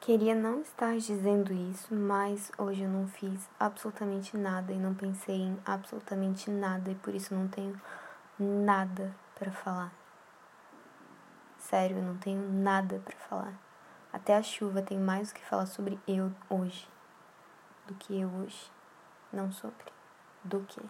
Queria não estar dizendo isso, mas hoje eu não fiz absolutamente nada e não pensei em absolutamente nada e por isso não tenho nada para falar. Sério, eu não tenho nada para falar. Até a chuva tem mais o que falar sobre eu hoje do que eu hoje. Não sobre. Do que.